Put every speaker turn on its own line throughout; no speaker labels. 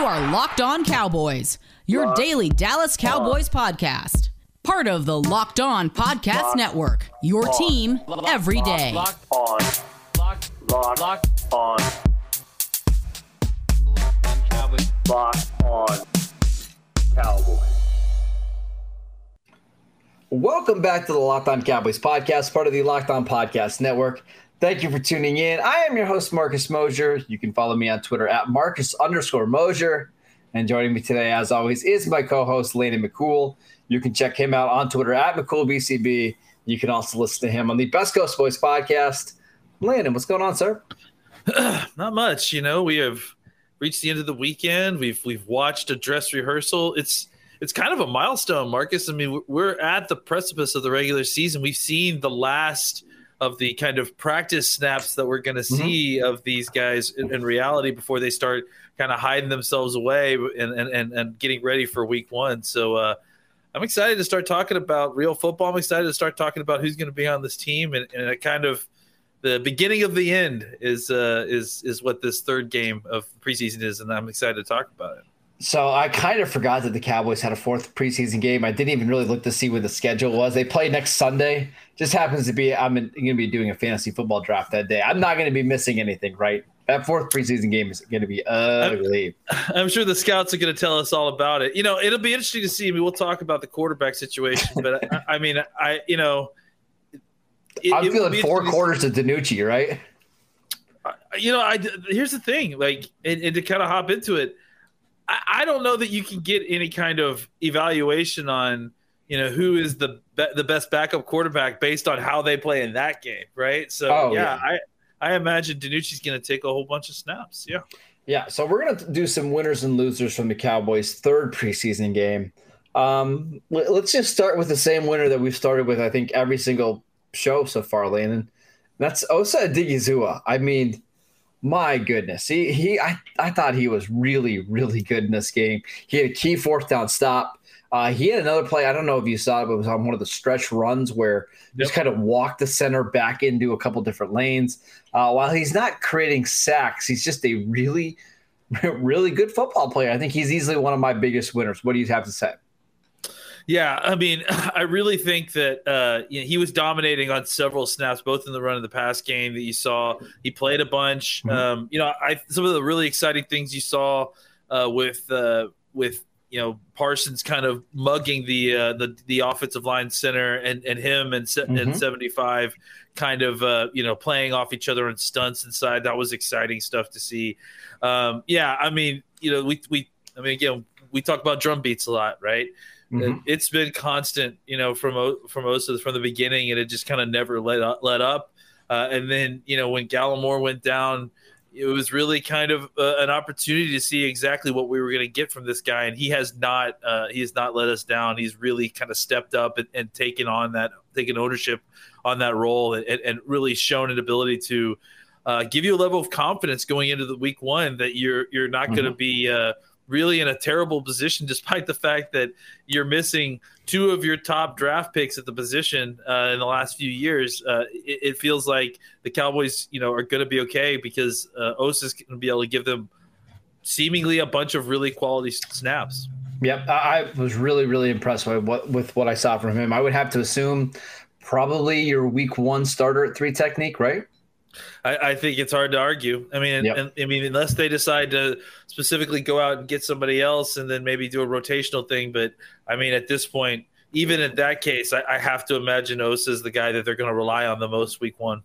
You are Locked On Cowboys, your daily Dallas Cowboys podcast. Part of the Locked On Podcast Network, your team every day.
Locked on. Locked.
Locked
Locked.
on.
Cowboys.
Locked on. Cowboys.
Welcome back to the Locked On Cowboys podcast, part of the Locked On Podcast Network. Thank you for tuning in. I am your host, Marcus Mosher. You can follow me on Twitter at Marcus underscore Mosher. And joining me today, as always, is my co-host, Landon McCool. You can check him out on Twitter at McCoolBCB. You can also listen to him on the Best Coast Boys podcast. Landon, what's going on, sir?
Not much, you know. We have reached the end of the weekend. We've we've watched a dress rehearsal. It's it's kind of a milestone, Marcus. I mean, we're at the precipice of the regular season. We've seen the last of the kind of practice snaps that we're going to see of these guys in, in reality before they start kind of hiding themselves away and, and, and, and getting ready for week one. So uh, I'm excited to start talking about real football. I'm excited to start talking about who's going to be on this team and, and kind of the beginning of the end is uh, is is what this third game of preseason is, and I'm excited to talk about it.
So I kind of forgot that the Cowboys had a fourth preseason game. I didn't even really look to see what the schedule was. They play next Sunday. Just happens to be I'm going to be doing a fantasy football draft that day. I'm not going to be missing anything, right? That fourth preseason game is going to be ugly.
I'm sure the scouts are going to tell us all about it. You know, it'll be interesting to see. I mean, we'll talk about the quarterback situation, but I, I mean, I you know, it-
I'm
it
feeling four quarters of DiNucci, right?
Uh, you know, I here's the thing, like, and, and to kind of hop into it, I, I don't know that you can get any kind of evaluation on you know who is the be- the best backup quarterback based on how they play in that game, right? So
Oh,
yeah,
yeah.
I I imagine DiNucci's going to take a whole bunch of snaps. Yeah.
Yeah, so we're going to do some winners and losers from the Cowboys' third preseason game. Um, let- let's just start with the same winner that we've started with, I think, every single show so far, Landon. That's Osa Odighizuwa. I mean, my goodness. He, he I, I thought he was really, really good in this game. He had a key fourth down stop. Uh, he had another play. I don't know if you saw it, but it was on one of the stretch runs where he just kind of walked the center back into a couple different lanes. Uh, while he's not creating sacks, he's just a really, really good football player. I think he's easily one of my biggest winners. What do you have to say?
Yeah, I mean, I really think that uh, you know, he was dominating on several snaps, both in the run and the pass game that you saw. He played a bunch. Um, you know, I some of the really exciting things you saw uh, with uh, with you know Parsons kind of mugging the uh, the the offensive line center and and him and se- and seventy five kind of uh, you know playing off each other on stunts inside. That was exciting stuff to see. Um, yeah, I mean, you know, we we I mean, again, we talk about drum beats a lot, right?
Mhm.
It's been constant, you know, from from Osa from the beginning, and it just kind of never let up, let up. Uh, and then, you know, when Gallimore went down, it was really kind of uh, an opportunity to see exactly what we were going to get from this guy, and he has not uh, he has not let us down. He's really kind of stepped up and, and taken on that, taken ownership on that role, and, and really shown an ability to uh, give you a level of confidence going into the week one that you're you're not going to be uh, really in a terrible position, despite the fact that you're missing two of your top draft picks at the position uh, in the last few years. Uh, it, it feels like the Cowboys, you know, are going to be okay because uh, Osa is going to be able to give them seemingly a bunch of really quality snaps.
Yep, I, I was really, really impressed with what with what I saw from him. I would have to assume probably your week one starter at three technique, right?
I, I think it's hard to argue. I mean,
Yep.
and, I mean, unless they decide to specifically go out and get somebody else and then maybe do a rotational thing. But I mean, at this point, even in that case, I, I have to imagine Osa is the guy that they're going to rely on the most week one.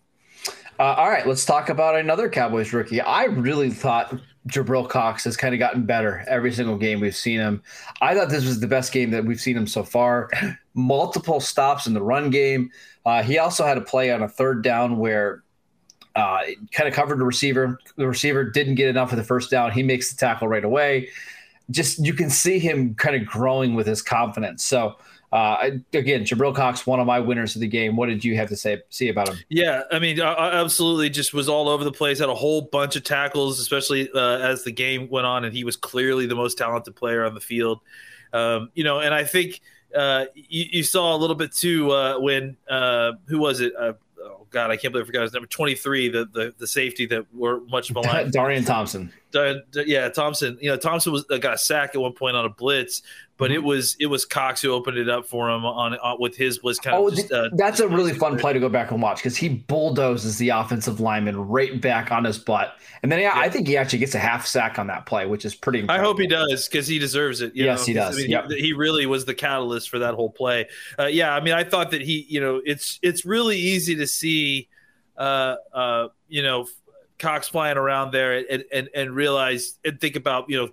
Uh, all right, let's talk about another Cowboys rookie. I really thought Jabril Cox has kind of gotten better every single game we've seen him. I thought this was the best game that we've seen him so far. Multiple stops in the run game. Uh, he also had a play on a third down where uh, kind of covered the receiver. The receiver didn't get enough of the first down. He makes the tackle right away. Just you can see him kind of growing with his confidence. So uh, again, Jabril Cox, one of my winners of the game. What did you have to say see about him?
Yeah, I mean, I, I absolutely just was all over the place. Had a whole bunch of tackles, especially uh, as the game went on, and he was clearly the most talented player on the field. Um, you know, and I think uh, you, you, saw a little bit too uh, when uh, who was it? Uh, oh God, I can't believe I forgot his number twenty three, the, the the safety that were much maligned.
Darian Thompson.
yeah, Thompson. You know, Thompson was got a sack at one point on a blitz, but it mm-hmm. was it was Cox who opened it up for him on, on with his was kind
oh,
of. Just, uh,
that's a really fun play to go back and watch because he bulldozes the offensive lineman right back on his butt, and then yeah, yeah. I think he actually gets a half sack on that play, which is pretty. Incredible.
I hope he does because he deserves it.
yes,
know?
he does.
I mean,
yep.
he, he, really was the catalyst for that whole play. Uh, yeah, I mean, I thought that he, you know, it's it's really easy to see, uh, uh, you know, Cox flying around there and and and realize and think about you know,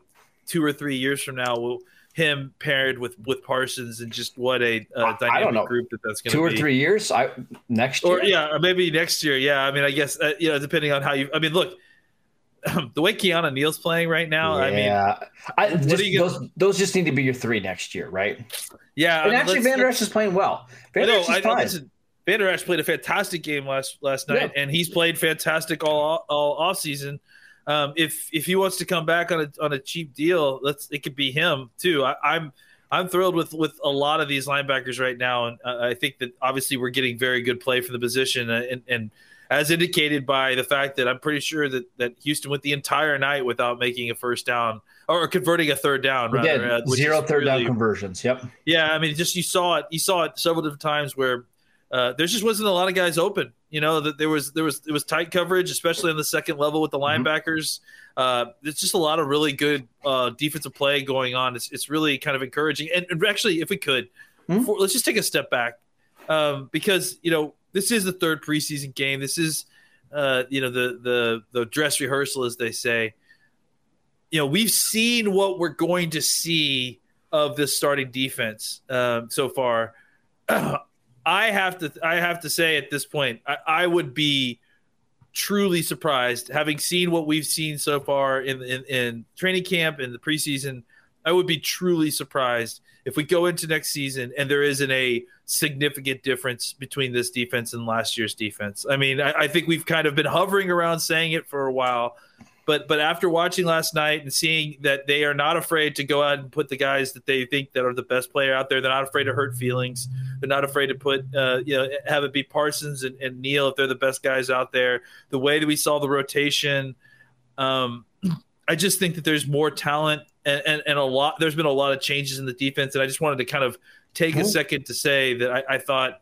two or three years from now, we'll him paired with with Parsons and just what a uh, dynamic group that that's going to
be.
Two
or three years, I next year,
or yeah, or maybe next year. Yeah, I mean, I guess uh, you know, depending on how you. I mean, look, the way Keanu Neal's playing right now.
Yeah.
I mean,
I, just, gonna... those those just need to be your three next year, right?
Yeah,
and I mean, actually, Vander Esch is playing well. Vander Esch is fine. Listen,
Vander Esch played a fantastic game last last night, yeah. and he's played fantastic all all off season um, if if he wants to come back on a on a cheap deal, let's it could be him too. I, I'm I'm thrilled with with a lot of these linebackers right now, and uh, I think that obviously we're getting very good play for the position, uh, and, and as indicated by the fact that I'm pretty sure that that Houston went the entire night without making a first down or converting a third down. Rather,
uh, zero third really, down conversions. Yep.
Yeah, I mean, just you saw it. You saw it several different times where uh, there just wasn't a lot of guys open. You know that there was there was it was tight coverage, especially on the second level with the mm-hmm. linebackers. Uh, there's just a lot of really good uh, defensive play going on. It's, it's really kind of encouraging. And, and actually, if we could, mm-hmm. before, let's just take a step back um, because you know this is the third preseason game. This is uh, you know the the the dress rehearsal, as they say. You know we've seen what we're going to see of this starting defense um, so far. I have to I have to say at this point, I, I, would be truly surprised having seen what we've seen so far in, in, in training camp and the preseason. I would be truly surprised if we go into next season and there isn't a significant difference between this defense and last year's defense. I mean, I, I think we've kind of been hovering around saying it for a while, but but after watching last night and seeing that they are not afraid to go out and put the guys that they think that are the best player out there, they're not afraid to hurt feelings. They're not afraid to put uh, you know have it be Parsons and, and, Neal if they're the best guys out there. The way that we saw the rotation, um, I just think that there's more talent and, and, and, a lot. There's been a lot of changes in the defense, and I just wanted to kind of take a second to say that I, I thought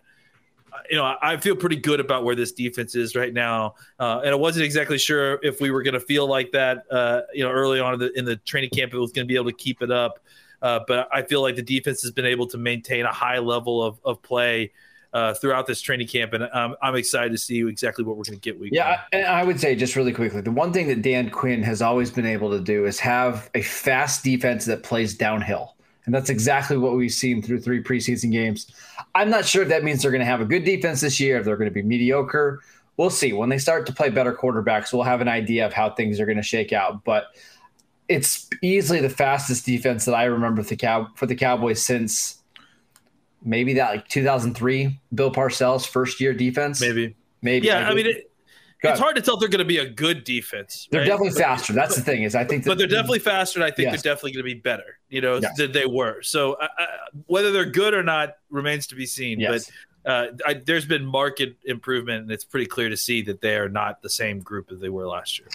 you know, I feel pretty good about where this defense is right now, uh, and I wasn't exactly sure if we were going to feel like that, uh, you know, early on in the, in the training camp, it was going to be able to keep it up. Uh, but I feel like the defense has been able to maintain a high level of, of play uh, throughout this training camp, and I'm, I'm excited to see exactly what we're going to get. Week
yeah, and I would say just really quickly, the one thing that Dan Quinn has always been able to do is have a fast defense that plays downhill. And that's exactly what we've seen through three preseason games. I'm not sure if that means they're going to have a good defense this year, if they're going to be mediocre. We'll see. When they start to play better quarterbacks, we'll have an idea of how things are going to shake out. But it's easily the fastest defense that I remember for the, Cow- for the Cowboys since maybe that like 2003 Bill Parcells first year defense.
Maybe.
Maybe.
Yeah, maybe. I mean, it, it's hard to tell if they're going to be a good defense.
They're definitely faster. That's the thing is I think,
that, but they're definitely faster. And I think yes. they're definitely going to be better. You know yes. than they were. So uh, whether they're good or not remains to be seen. Yes. But uh, I, there's been marked improvement, and it's pretty clear to see that they are not the same group as they were last year.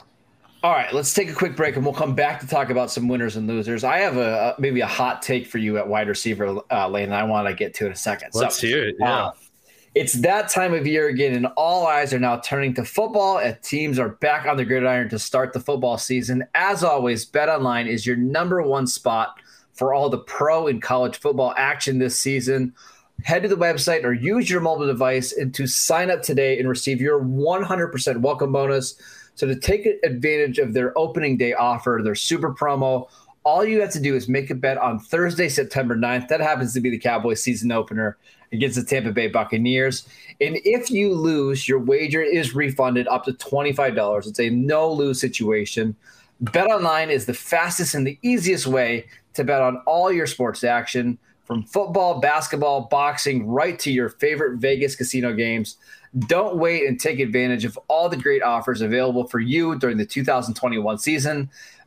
All right, let's take a quick break, and we'll come back to talk about some winners and losers. I have a, a maybe a hot take for you at wide receiver uh, lane, and I want to get to in a second.
Let's so, hear it. Yeah. Uh,
it's that time of year again, and all eyes are now turning to football as teams are back on the gridiron to start the football season. As always, Bet Online is your number one spot for all the pro and college football action this season. Head to the website or use your mobile device and to sign up today and receive your 100% welcome bonus. So to take advantage of their opening day offer, their super promo, All you have to do is make a bet on Thursday, September 9th. That happens to be the Cowboys season opener against the Tampa Bay Buccaneers. And if you lose, your wager is refunded up to $25. It's a no lose situation. Bet online is the fastest and the easiest way to bet on all your sports action from football, basketball, boxing, right to your favorite Vegas casino games. Don't wait and take advantage of all the great offers available for you during the 2021 season.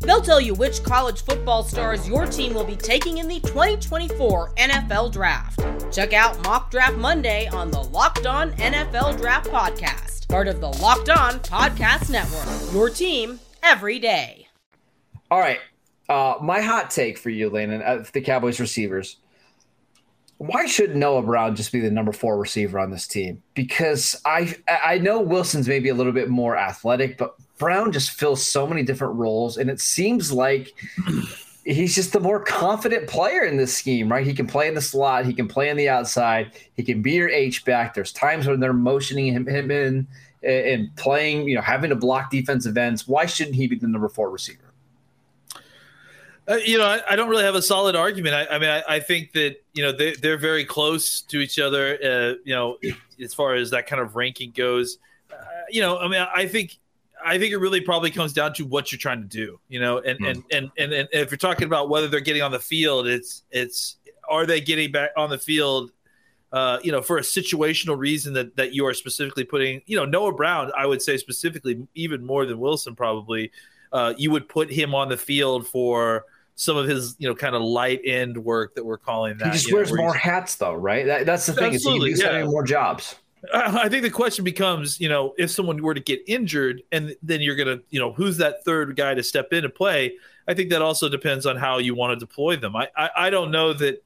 They'll tell you which college football stars your team will be taking in the 2024 NFL Draft. Check out Mock Draft Monday on the Locked On NFL Draft Podcast, part of the Locked On Podcast Network. Your team every day.
All right. Uh, my hot take for you, Landon, uh, the Cowboys receivers. Why should Noah Brown just be the number four receiver on this team? Because I I know Wilson's maybe a little bit more athletic, but Brown just fills so many different roles, and it seems like he's just the more confident player in this scheme, right? He can play in the slot, he can play on the outside, he can be your H back. There's times when they're motioning him, him in and playing, you know, having to block defensive ends. Why shouldn't he be the number four receiver?
Uh, you know, I, I, don't really have a solid argument. I, I mean, I, I, think that you know they, they're very close to each other. Uh, you know, as far as that kind of ranking goes, uh, you know, I mean, I think I think it really probably comes down to what you're trying to do. You know, and mm. and, and and and if you're talking about whether they're getting on the field, it's it's are they getting back on the field? Uh, you know, for a situational reason that that you are specifically putting, you know, Noah Brown, I would say specifically, even more than Wilson, probably, uh, you would put him on the field for some of his, you know, kind of light end work that we're calling that.
He just wears know, more hats, though, right? That, that's the thing. Absolutely, is he, he's yeah. more jobs.
I think the question becomes, you know, if someone were to get injured, and then you're gonna, you know, who's that third guy to step in and play? I think that also depends on how you want to deploy them. I, I, I don't know that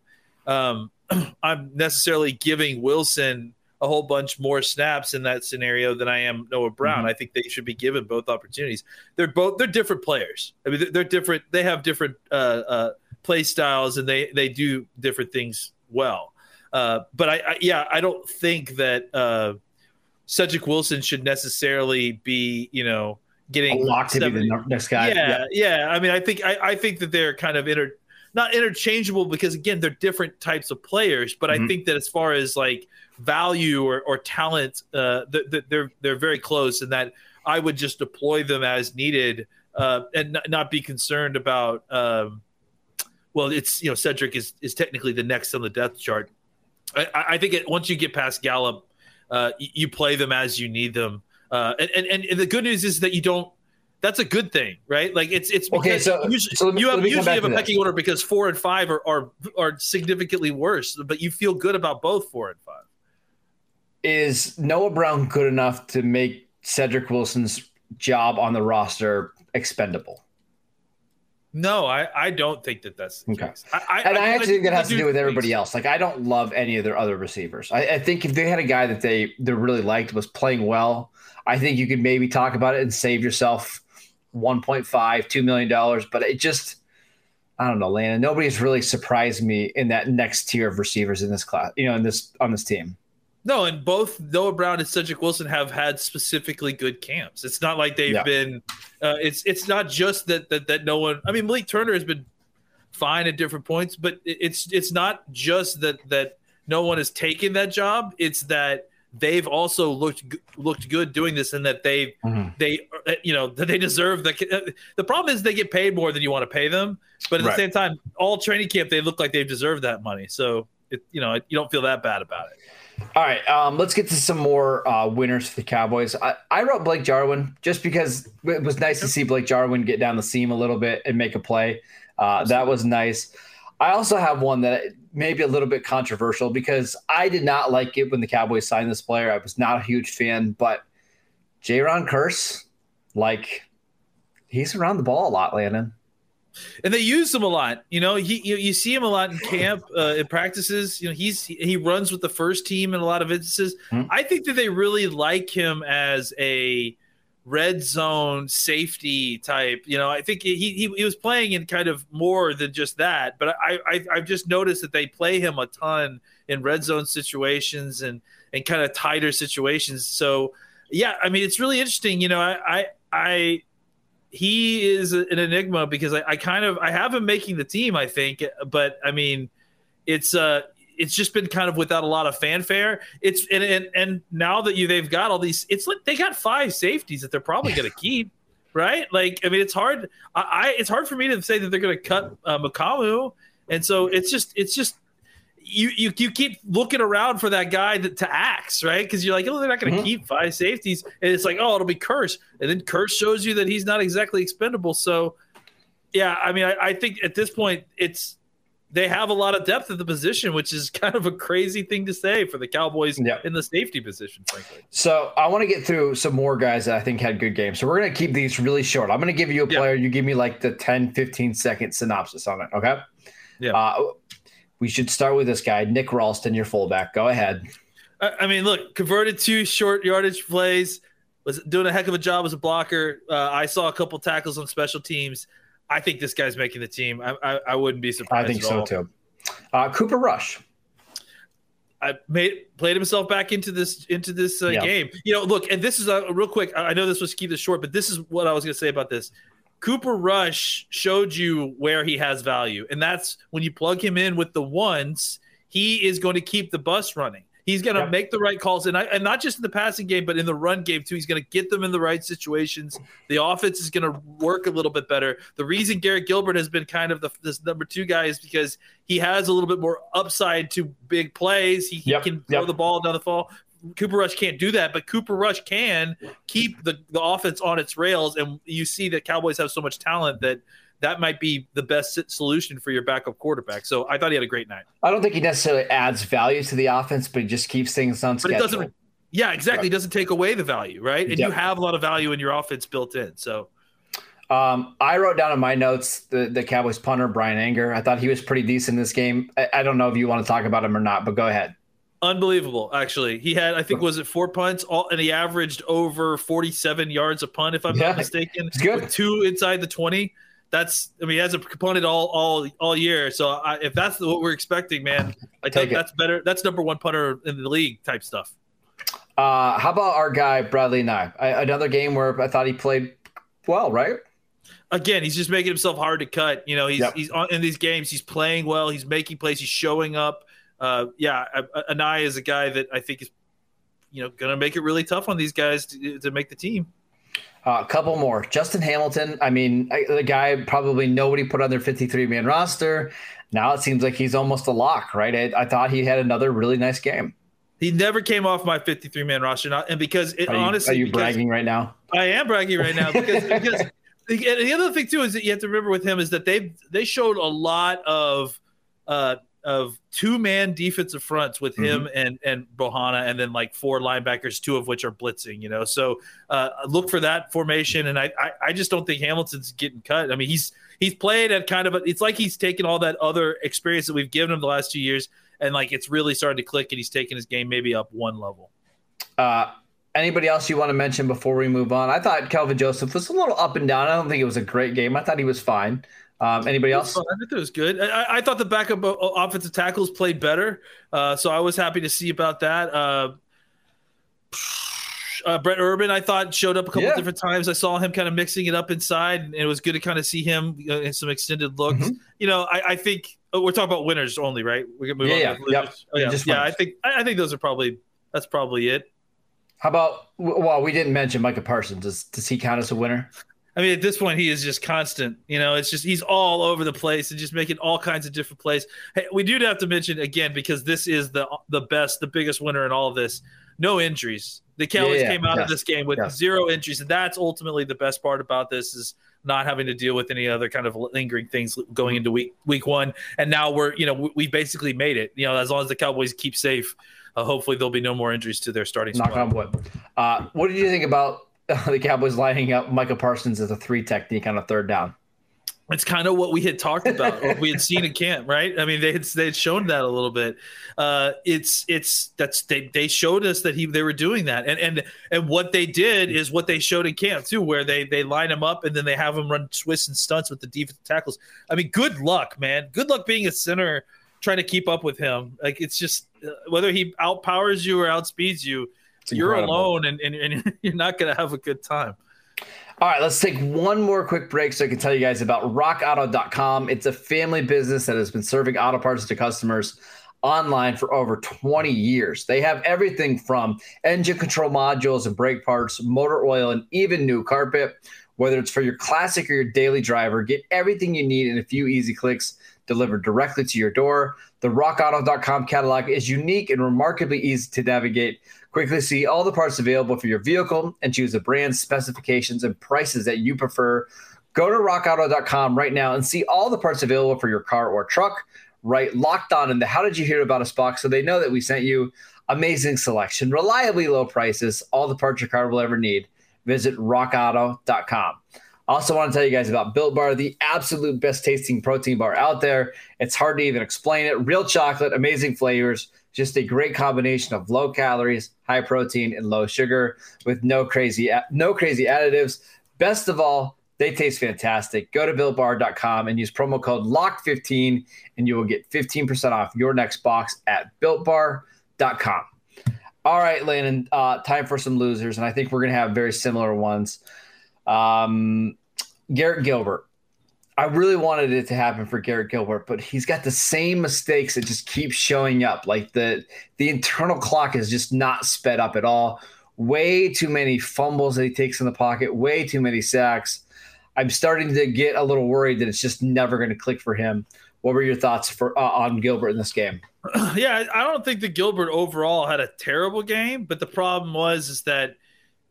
um, I'm necessarily giving Wilson a whole bunch more snaps in that scenario than I am Noah Brown. Mm-hmm. I think they should be given both opportunities. They're both they're different players. I mean, they're different. They have different uh, uh, play styles and they they do different things well. Uh, but I, I, yeah, I don't think that uh, Cedric Wilson should necessarily be you know getting
locked to be the next guy.
Yeah, yeah, yeah. I mean, I think I, I think that they're kind of inter not interchangeable because again they're different types of players. But mm-hmm. I think that as far as like value or, or talent, uh, they're they're very close, and that I would just deploy them as needed uh, and n- not be concerned about. Um, well, it's you know Cedric is is technically the next on the depth chart. I, I think it, once you get past Gallup, uh, you, play them as you need them, uh, and, and and the good news is that you don't that's a good thing, right? Like it's it's
okay. So,
usually,
so
me, you have usually have a pecking order because four and five are, are are significantly worse, but you feel good about both four and five
is Noah Brown good enough to make Cedric Wilson's job on the roster expendable?
No, I, I don't think that that's
okay. I, I, and I, I actually think that has to do with everybody else. Like I don't love any of their other receivers. I, I, think if they had a guy that they they really liked was playing well, I think you could maybe talk about it and save yourself 1.5, $2 million. But it just I don't know, Landon. Nobody's really surprised me in that next tier of receivers in this class, you know, in this on this team.
No, and both Noah Brown and Cedric Wilson have had specifically good camps. It's not like they've yeah. been. Uh, it's it's not just that that that no one. I mean, Malik Turner has been fine at different points, but it's it's not just that that no one has taken that job. It's that they've also looked looked good doing this, and that they mm-hmm. they uh, you know that they deserve the. Uh, the problem is they get paid more than you want to pay them, but at right. the same time, all training camp they look like they've deserved that money. So it, you know you don't feel that bad about it.
All right, um, let's get to some more uh, winners for the Cowboys. I, I, wrote Blake Jarwin just because it was nice to see Blake Jarwin get down the seam a little bit and make a play. Uh, that was nice. I also have one that may be a little bit controversial because I did not like it when the Cowboys signed this player. I was not a huge fan, but Jayron Kearse, like, he's around the ball a lot, Landon.
And they use him a lot. You know, he you, you see him a lot in camp, uh, in practices. You know, he's he runs with the first team in a lot of instances.
Mhm.
I think that they really like him as a red zone safety type. You know, I think he he, he was playing in kind of more than just that. But I, I I've just noticed that they play him a ton in red zone situations and and kind of tighter situations. So yeah, I mean, it's really interesting. You know, I I. I he is an enigma because I, I kind of I have him making the team, I think, but I mean, it's uh it's just been kind of without a lot of fanfare. It's and and, and now that you they've got all these, it's like they got five safeties that they're probably going to keep, right? Like I mean, it's hard. I, I it's hard for me to say that they're going to cut uh, Mukuamu, and so it's just it's just. You, you you keep looking around for that guy that, to axe, right? Because you're like, oh, they're not going to
Mhm.
keep five safeties, and it's like, oh, it'll be Kearse, and then Kearse shows you that he's not exactly expendable. So, yeah, I mean, I, I think at this point, it's they have a lot of depth at the position, which is kind of a crazy thing to say for the Cowboys
Yeah.
in the safety position, frankly.
So I want to get through some more guys that I think had good games. So we're going to keep these really short. I'm going to give you a
Yeah.
player. You give me like the 10, 15 second synopsis on it. Okay.
Yeah.
Uh, we should start with this guy, Nick Ralston, your fullback. Go ahead.
I, mean, look, converted two short yardage plays, was doing a heck of a job as a blocker. Uh, I saw a couple tackles on special teams. I think this guy's making the team. I, I, I wouldn't be surprised.
I
think
so
all.
too. Uh, Cooper Rush.
I made played himself back into this into this uh,
Yeah.
game. You know, look, and this is a real quick. I I know this was keep this short, but this is what I was going to say about this. Cooper Rush showed you where he has value, and that's when you plug him in with the ones. He is going to keep the bus running. He's going to
Yep.
make the right calls, and I, and not just in the passing game, but in the run game too. He's going to get them in the right situations. The offense is going to work a little bit better. The reason Garrett Gilbert has been kind of the this number two guy is because he has a little bit more upside to big plays. He, he can throw
yep.
the ball down the fall. Cooper Rush can't do that, but Cooper Rush can keep the, the offense on its rails. And you see that Cowboys have so much talent that that might be the best solution for your backup quarterback. So I thought he had a great night.
I don't think he necessarily adds value to the offense, but he just keeps things on
But it doesn't. Yeah, exactly. It doesn't take away the value, right? And you have a lot of value in your offense built in. So
Um, I wrote down in my notes the, the Cowboys punter, Bryan Anger. I thought he was pretty decent in this game. I, I don't know if you want to talk about him or not, but go ahead.
Unbelievable. Actually, he had I think was it four punts, all, and he averaged over forty-seven yards a punt, if I'm
Yeah,
not mistaken.
it's good.
With two inside the twenty. That's I mean, he has a component all all all year. So I, if that's what we're expecting, man, I
Take
think
it.
that's better. That's number one punter in the league type stuff.
Uh, how about our guy, Bradlee Anae? I, another game where I thought he played well, right?
Again, he's just making himself hard to cut. You know, he's
Yep.
he's on, in these games. He's playing well. He's making plays. He's showing up. Uh, yeah, Anae is a guy that I think is, you know, going to make it really tough on these guys to, to make the team.
Uh, a couple more. Justin Hamilton. I mean, I, the guy probably nobody put on their 53 man roster. Now it seems like he's almost a lock, right? I, I thought he had another really nice game.
He never came off my 53 man roster, not, and because it
Are you,
honestly,
are you bragging right now?
I am bragging right now because because the, the other thing too is that you have to remember with him is that they they showed a lot of uh of two man defensive fronts with him and and Bohanna and then like four linebackers, two of which are blitzing. You know, so uh, look for that formation, and I, I I just don't think Hamilton's getting cut. I mean, he's he's played at kind of a, it's like he's taken all that other experience that we've given him the last two years. And like it's really starting to click, and he's taking his game maybe up one level.
Uh, anybody else you want to mention before we move on? I thought Kelvin Joseph was a little up and down. I don't think it was a great game. I thought he was fine. Um, anybody else?
I think it was good. I, I- thought the backup offensive tackles played better, uh, so I was happy to see about that. Uh, uh, Brent Urban, I thought showed up a couple
Yeah.
different times. I saw him kind of mixing it up inside, and it was good to kind of see him uh, in some extended looks.
Mhm.
You know, I, I think oh, we're talking about winners only, right? We can move
Yeah,
on.
yeah, yep.
Oh, yeah, yeah. I think I, I think those are probably that's probably it.
How about? Well, we didn't mention Micah Parsons. Does does he count as a winner?
I mean, at this point, he is just constant. You know, it's just he's all over the place and just making all kinds of different plays. Hey, we do have to mention again because this is the the best, the biggest winner in all of this. No injuries. The Cowboys
Yeah, yeah,
came out of this game with
yes.
zero injuries, and that's ultimately the best part about this is not having to deal with any other kind of lingering things going into week week one. And now we're, you know, we, we basically made it. You know, as long as the Cowboys keep safe, uh, hopefully there'll be no more injuries to their starting
Knock
squad.
on wood. Uh, what did you think about the Cowboys lining up Micah Parsons as a three technique on a third down?
it's kind of what we had talked about or we had seen in camp right? I mean they had they had shown that a little bit. Uh it's it's that's they they showed us that he they were doing that. And and and what they did is what they showed in camp too where they they line him up and then they have him run twists and stunts with the defensive tackles. I mean good luck man. Good luck being a center trying to keep up with him. Like it's just uh, whether he outpowers you or outspeeds you you're alone and, and, and you're not going to have a good time
all right, let's take one more quick break so I can tell you guys about rockauto.com. It's a family business that has been serving auto parts to customers online for over 20 years. They have everything from engine control modules and brake parts, motor oil, and even new carpet. Whether it's for your classic or your daily driver, get everything you need in a few easy clicks delivered directly to your door. The rockauto.com catalog is unique and remarkably easy to navigate. Quickly see all the parts available for your vehicle and choose the brand specifications, and prices that you prefer. Go to rockauto.com right now and see all the parts available for your car or truck. Right, locked on in the How Did You Hear About Us box so they know that we sent you. Amazing selection, reliably low prices, all the parts your car will ever need. Visit rockauto.com. Also, want to tell you guys about Built Bar, the absolute best tasting protein bar out there. It's hard to even explain it. Real chocolate, amazing flavors, just a great combination of low calories, high protein, and low sugar with no crazy no crazy additives. Best of all, they taste fantastic. Go to builtbar.com and use promo code LOCK15 and you will get 15% off your next box at builtbar.com. All right, Landon, uh, time for some losers. And I think we're going to have very similar ones. Um, Garrett Gilbert. I really wanted it to happen for Garrett Gilbert, but he's got the same mistakes that just keep showing up. Like the the internal clock is just not sped up at all. Way too many fumbles that he takes in the pocket, way too many sacks. I'm starting to get a little worried that it's just never going to click for him. What were your thoughts for uh, on Gilbert in this game?
Yeah, I don't think that Gilbert overall had a terrible game, but the problem was is that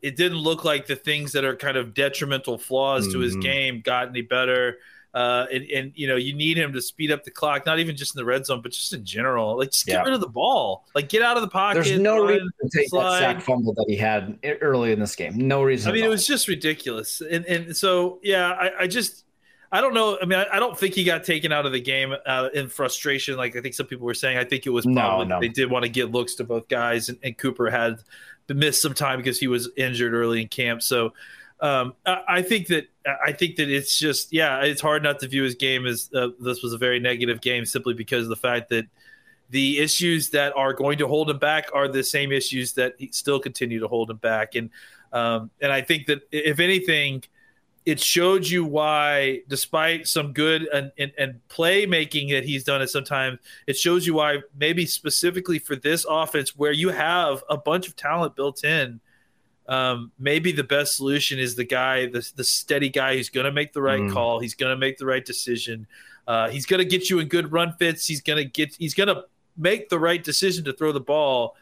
it didn't look like the things that are kind of detrimental flaws mm-hmm. to his mm-hmm. game got any better. Uh, and, and, you know you need him to speed up the clock, not even just in the red zone, but just in general. Like just get yeah. rid of the ball, like get out of the pocket.
There's no reason to take slide. that sack fumble that he had early in this game. No reason.
I mean, it was just ridiculous. And and so yeah, I, I just I don't know. I mean, I, I, don't think he got taken out of the game uh, in frustration, like I think some people were saying. I think it was probably no, no. they did want to get looks to both guys, and, and Cooper had missed some time because he was injured early in camp. So um, I, think that I think that it's just yeah, it's hard not to view his game as uh, this was a very negative game simply because of the fact that the issues that are going to hold him back are the same issues that still continue to hold him back. And um, and I think that if anything it showed you why, despite some good and, and, and playmaking that he's done at sometimes, it shows you why maybe specifically for this offense where you have a bunch of talent built in, um, maybe the best solution is the guy, the, the steady guy who's going to make the right mm. call. He's going to make the right decision. Uh, he's going to get you in good run fits. He's going to get, he's going to make the right decision to throw the ball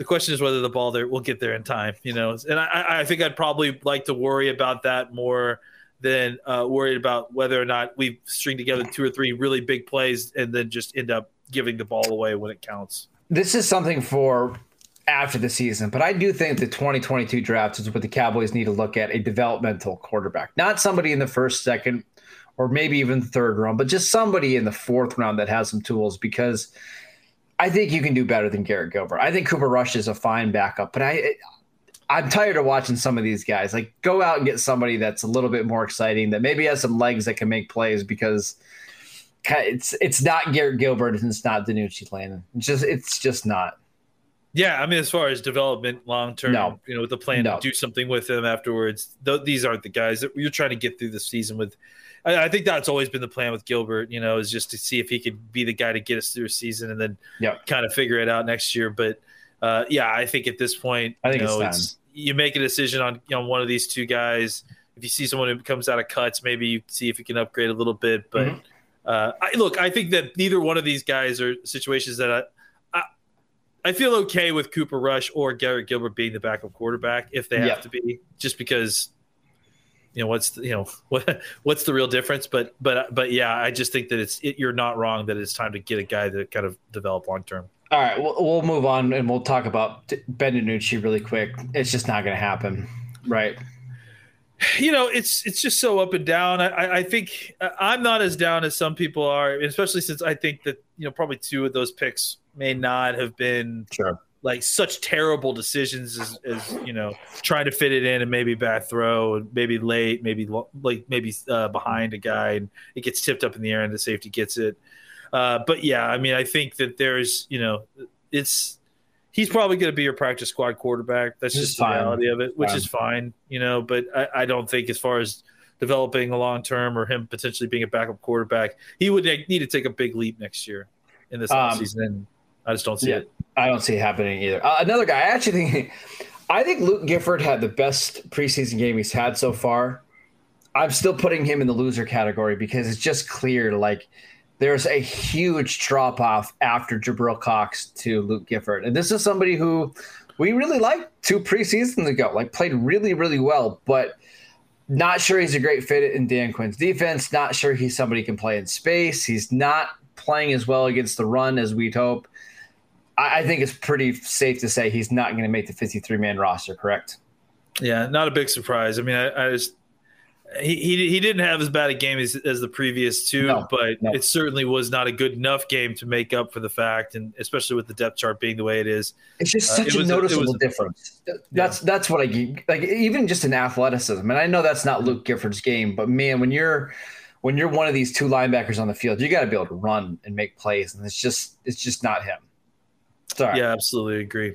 the question is whether the ball there will get there in time, you know. And I, I think I'd probably like to worry about that more than uh, worried about whether or not we string together two or three really big plays and then just end up giving the ball away when it counts.
This is something for after the season, but I do think the 2022 draft is what the Cowboys need to look at a developmental quarterback, not somebody in the first, second, or maybe even third round, but just somebody in the fourth round that has some tools because – I think you can do better than Garrett Gilbert. I think Cooper Rush is a fine backup, but I I'm tired of watching some of these guys. Like go out and get somebody that's a little bit more exciting that maybe has some legs that can make plays because it's it's not Garrett Gilbert and it's not DiNucci Landon. It's just it's just not.
Yeah, I mean, as far as development long term, no. you know, with the plan no. to do something with them afterwards, th- these aren't the guys that you're trying to get through the season with. I, I, think that's always been the plan with Gilbert. You know, is just to see if he could be the guy to get us through a season and then yep. kind of figure it out next year. But uh, yeah, I think at this point, I think you know, it's, it's you make a decision on you know one of these two guys. If you see someone who comes out of cuts, maybe you see if you can upgrade a little bit. But mm-hmm. uh, I, look, I think that neither one of these guys are situations that I, I, feel okay with Cooper Rush or Garrett Gilbert being the backup quarterback if they have yep. to be, just because you know what's the, you know what what's the real difference? But but but yeah i just think that it's it, you're not wrong that it's time to get a guy that kind of develop long term
all right we'll, we'll move on and we'll talk about ben DiNucci really quick. It's just not going to happen right
you know, it's it's just so up and down. I, I think I'm not as down as some people are, especially since I think that you know probably two of those picks may not have been
Sure.
like such terrible decisions as, as you know trying to fit it in and maybe bad throw and maybe late, maybe lo- like maybe uh, behind a guy and it gets tipped up in the air and the safety gets it. Uh, but yeah, I mean, I think that there's you know it's he's probably going to be your practice squad quarterback. That's
is
just the reality of it, which
Fine.
is fine, you know. But I, I don't think as far as developing a long term or him potentially being a backup quarterback, he would need to take a big leap next year in this
Um,
offseason. And I just don't see
Yeah.
it.
I don't see it happening either. Uh, another guy, I actually think, I think Luke Gifford had the best preseason game he's had so far. I'm still putting him in the loser category because it's just clear like there's a huge drop off after Jabril Cox to Luke Gifford. And this is somebody who we really liked two preseasons ago, like played really, really well, but not sure he's a great fit in Dan Quinn's defense. Not sure he's somebody can play in space. He's not playing as well against the run as we'd hope. I, I think it's pretty safe to say he's not going to make the 53 man roster, correct?
Yeah, not a big surprise. I mean, I, I just he, he he didn't have as bad a game as, as the previous two,
No,
but
no.
it certainly was not a good enough game to make up for the fact, and especially with the depth chart being the way it is.
It's just
Uh,
such
it
a
a-
noticeable
a-
difference. That's that's what I ge- like. Even just in athleticism, and I know that's not Luke Gifford's game, but man, when you're when you're one of these two linebackers on the field, you got to be able to run and make plays, and it's just it's just not him. Sorry.
Yeah, absolutely agree.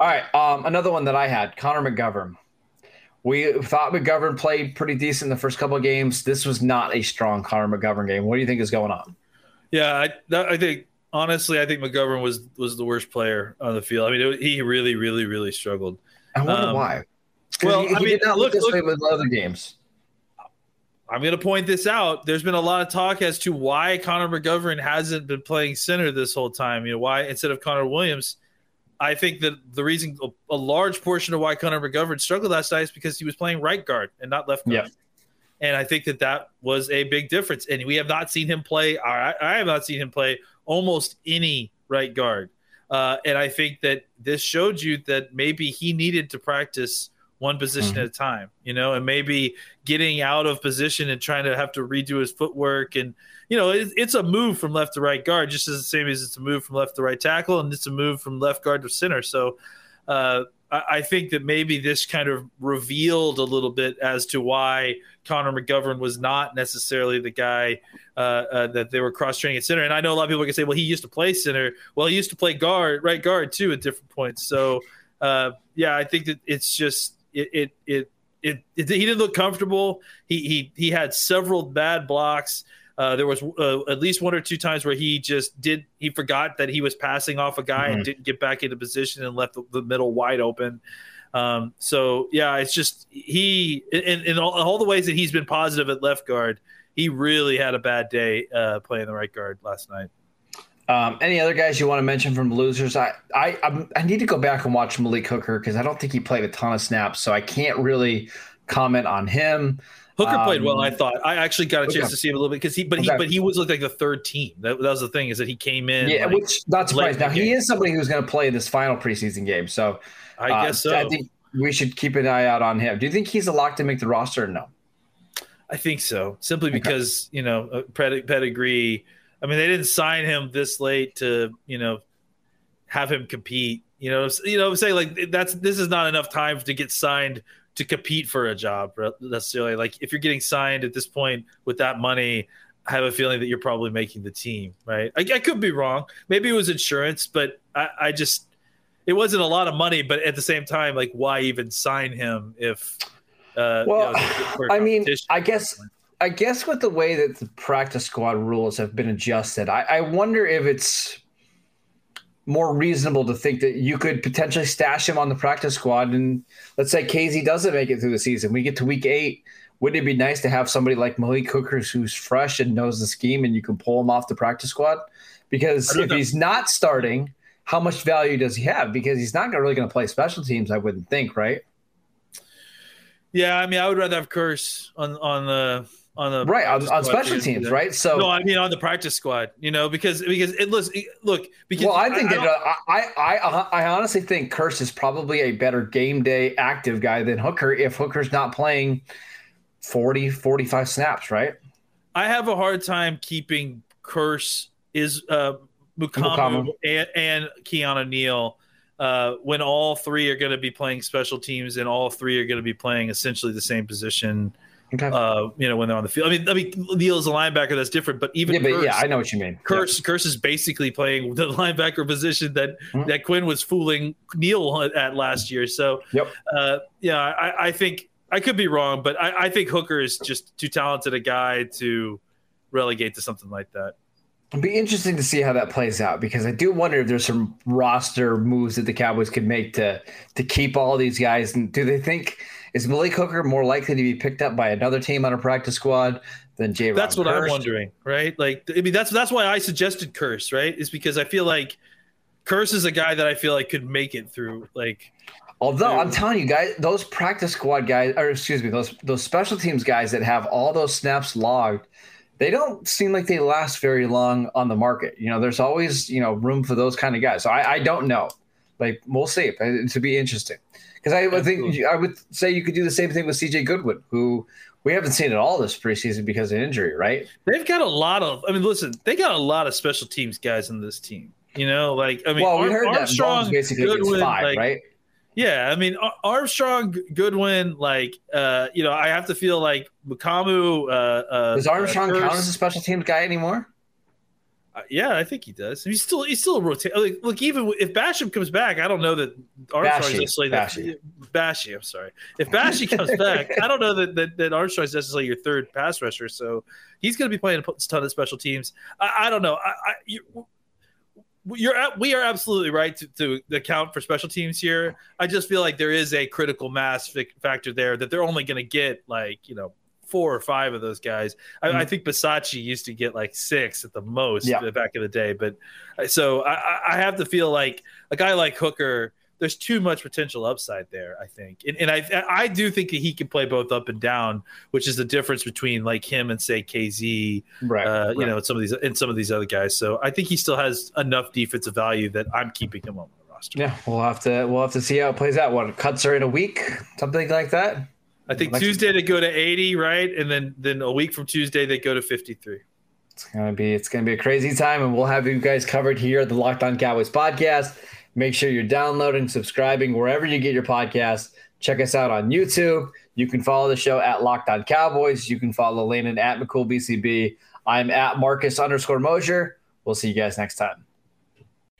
All right. Um, another one that I had, Connor McGovern. We thought McGovern played pretty decent in the first couple of games. This was not a strong Connor McGovern game. What do you think is going on?
Yeah, I, that, I think honestly, I think McGovern was was the worst player on the field. I mean, it, he really, really, really struggled.
I wonder
Um,
why.
well,
he, he
I mean,
not look,
look-
this
look-
way with other games.
I'm going to point this out. There's been a lot of talk as to why Connor McGovern hasn't been playing center this whole time. You know, why instead of Connor Williams? I think that the reason, a, a large portion of why Connor McGovern struggled last night is because he was playing right guard and not left guard.
Yeah.
And I think that that was a big difference. And we have not seen him play. I, I have not seen him play almost any right guard. Uh, and I think that this showed you that maybe he needed to practice one position
Mhm.
at a time, you know, and maybe getting out of position and trying to have to redo his footwork. And, you know, it, it's a move from left to right guard, just as the same as it's a move from left to right tackle and it's a move from left guard to center. So uh, I, I think that maybe this kind of revealed a little bit as to why Connor McGovern was not necessarily the guy uh, uh, that they were cross training at center. And I know a lot of people can say, well, he used to play center. Well, he used to play guard, right guard too, at different points. So, uh, yeah, I think that it's just it it it, it, it he didn't look comfortable. He he he had several bad blocks. Uh, there was uh, at least one or two times where he just did he forgot that he was passing off a guy and didn't get back into position and left the, the middle wide open. Um, so yeah, it's just he in, in all, all the ways that he's been positive at left guard, he really had a bad day uh, playing the right guard last night.
Um, any other guys you want to mention from losers? I I I'm, I need to go back and watch Malik Hooker because I don't think he played a ton of snaps, so I can't really comment on him.
Hooker played well,
Um,
I thought. I actually got a chance
okay.
to see him a little bit because he, but he,
Okay.
but he was looked like the third team. That, that was the thing is that he came in.
Yeah,
like,
which not surprised. Now he is somebody who's going to play this final preseason game, so
I
uh,
guess so.
I think we should keep an eye out on him. Do you think he's a lock to make the roster? or No.
I think so, simply
Okay.
because you know uh, pedigree. I mean, they didn't sign him this late to you know have him compete. You know, you know, I'm saying like that's this is not enough time to get signed to compete for a job necessarily. Like if you're getting signed at this point with that money, I have a feeling that you're probably making the team, right? I, I could be wrong. Maybe it was insurance, but I, I just it wasn't a lot of money. But at the same time, like why even sign him if? Uh, you
Well,
know,
I mean. I guess I guess with the way that the practice squad rules have been adjusted, I, I wonder if it's more reasonable to think that you could potentially stash him on the practice squad. And let's say Kazee doesn't make it through the season. We get to week eight. Wouldn't it be nice to have somebody like Malik Hooker who's fresh and knows the scheme and you can pull him off the practice squad? Because if
know.
he's not starting, how much value does he have? Because he's not really going to play special teams, I wouldn't think, right?
Yeah, I mean, I would rather have Kearse on on the on the
Right on, on special teams, right? So
no, I mean on the practice squad. You know, because because it looks look because
well, I think that
don't-
uh, I, I I honestly think Kearse is probably a better game day active guy than Hooker if Hooker's not playing 40, 45 snaps, right?
I have a hard time keeping Kearse is uh, Mukuamu,
Mukuamu.
and, and Keanu Neal uh, when all three are going to be playing special teams and all three are going to be playing essentially the same position.
Okay.
Uh, you know when they're on the field. I mean, I mean Neal's a linebacker. That's different. But even
yeah, but
Kearse,
yeah, I know what you mean.
Kearse Kearse is basically playing the linebacker position that
Mhm.
that Quinn was fooling Neal at last year. So
Yep.
uh, yeah, I, I think I could be wrong, but I, I think Hooker is just too talented a guy to relegate to something like that.
It'd be interesting to see how that plays out because I do wonder if there's some roster moves that the Cowboys could make to to keep all these guys. And do they think is Malik Hooker more likely to be picked up by another team on a practice squad than J.
That's what I'm wondering, right? Like, I mean, that's that's why I suggested Kearse, right? Is because I feel like Kearse is a guy that I feel like could make it through. Like,
Although I'm telling you guys, those practice squad guys, or excuse me, those those special teams guys that have all those snaps logged, they don't seem like they last very long on the market. You know, there's always you know room for those kind of guys. So I, I don't know. Like we'll see. It to be interesting because I would think I would say you could do the same thing with C.J. Goodwin, who we haven't seen at all this preseason because of injury, right?
They've got a lot of. I mean, listen, they got a lot of special teams guys in this team. You know, like I mean,
well, we
Ar-
heard that
Armstrong,
Bones basically
Goodwin,
five,
like,
right?
Yeah, I mean Ar- Armstrong, Goodwin, like uh, you know, I have to feel like Mukuamu. Uh, uh,
Does Armstrong
uh,
count as a special teams guy anymore?
Uh, yeah, I think he does. He's still he's still a rotate. Like, look, even if Basham comes back, I don't know that Armstrong's
Bashy,
necessarily that.
Bashy.
Bashy, I'm sorry. If Bashy comes back, I don't know that, that that Armstrong's necessarily your third pass rusher. So he's going to be playing a ton of special teams. I, I don't know. I, I you, you're we are absolutely right to, to account for special teams here. I just feel like there is a critical mass factor there that they're only going to get like you know four or five of those guys. I, I think Bisaccia used to get like six at the most
Yeah.
back in the day, but uh, so I, I- have to feel like a guy like Hooker. There's too much potential upside there, I think, and, and I I do think that he can play both up and down, which is the difference between like him and say Kazee
Right.
uh, you
right.
know, some of these and some of these other guys. So I think he still has enough defensive value that I'm keeping him on the roster.
Yeah, we'll have to we'll have to see how it plays out. What cuts are in a week, something like that.
I think Tuesday they go to 80, right, and then then a week from Tuesday they go to 53.
It's gonna be it's gonna be a crazy time, and we'll have you guys covered here at the Locked On Cowboys podcast. Make sure you're downloading, subscribing wherever you get your podcast. Check us out on YouTube. You can follow the show at Locked On Cowboys. You can follow Landon at McCoolBCB. I'm at Marcus underscore Mosher. We'll see you guys next time.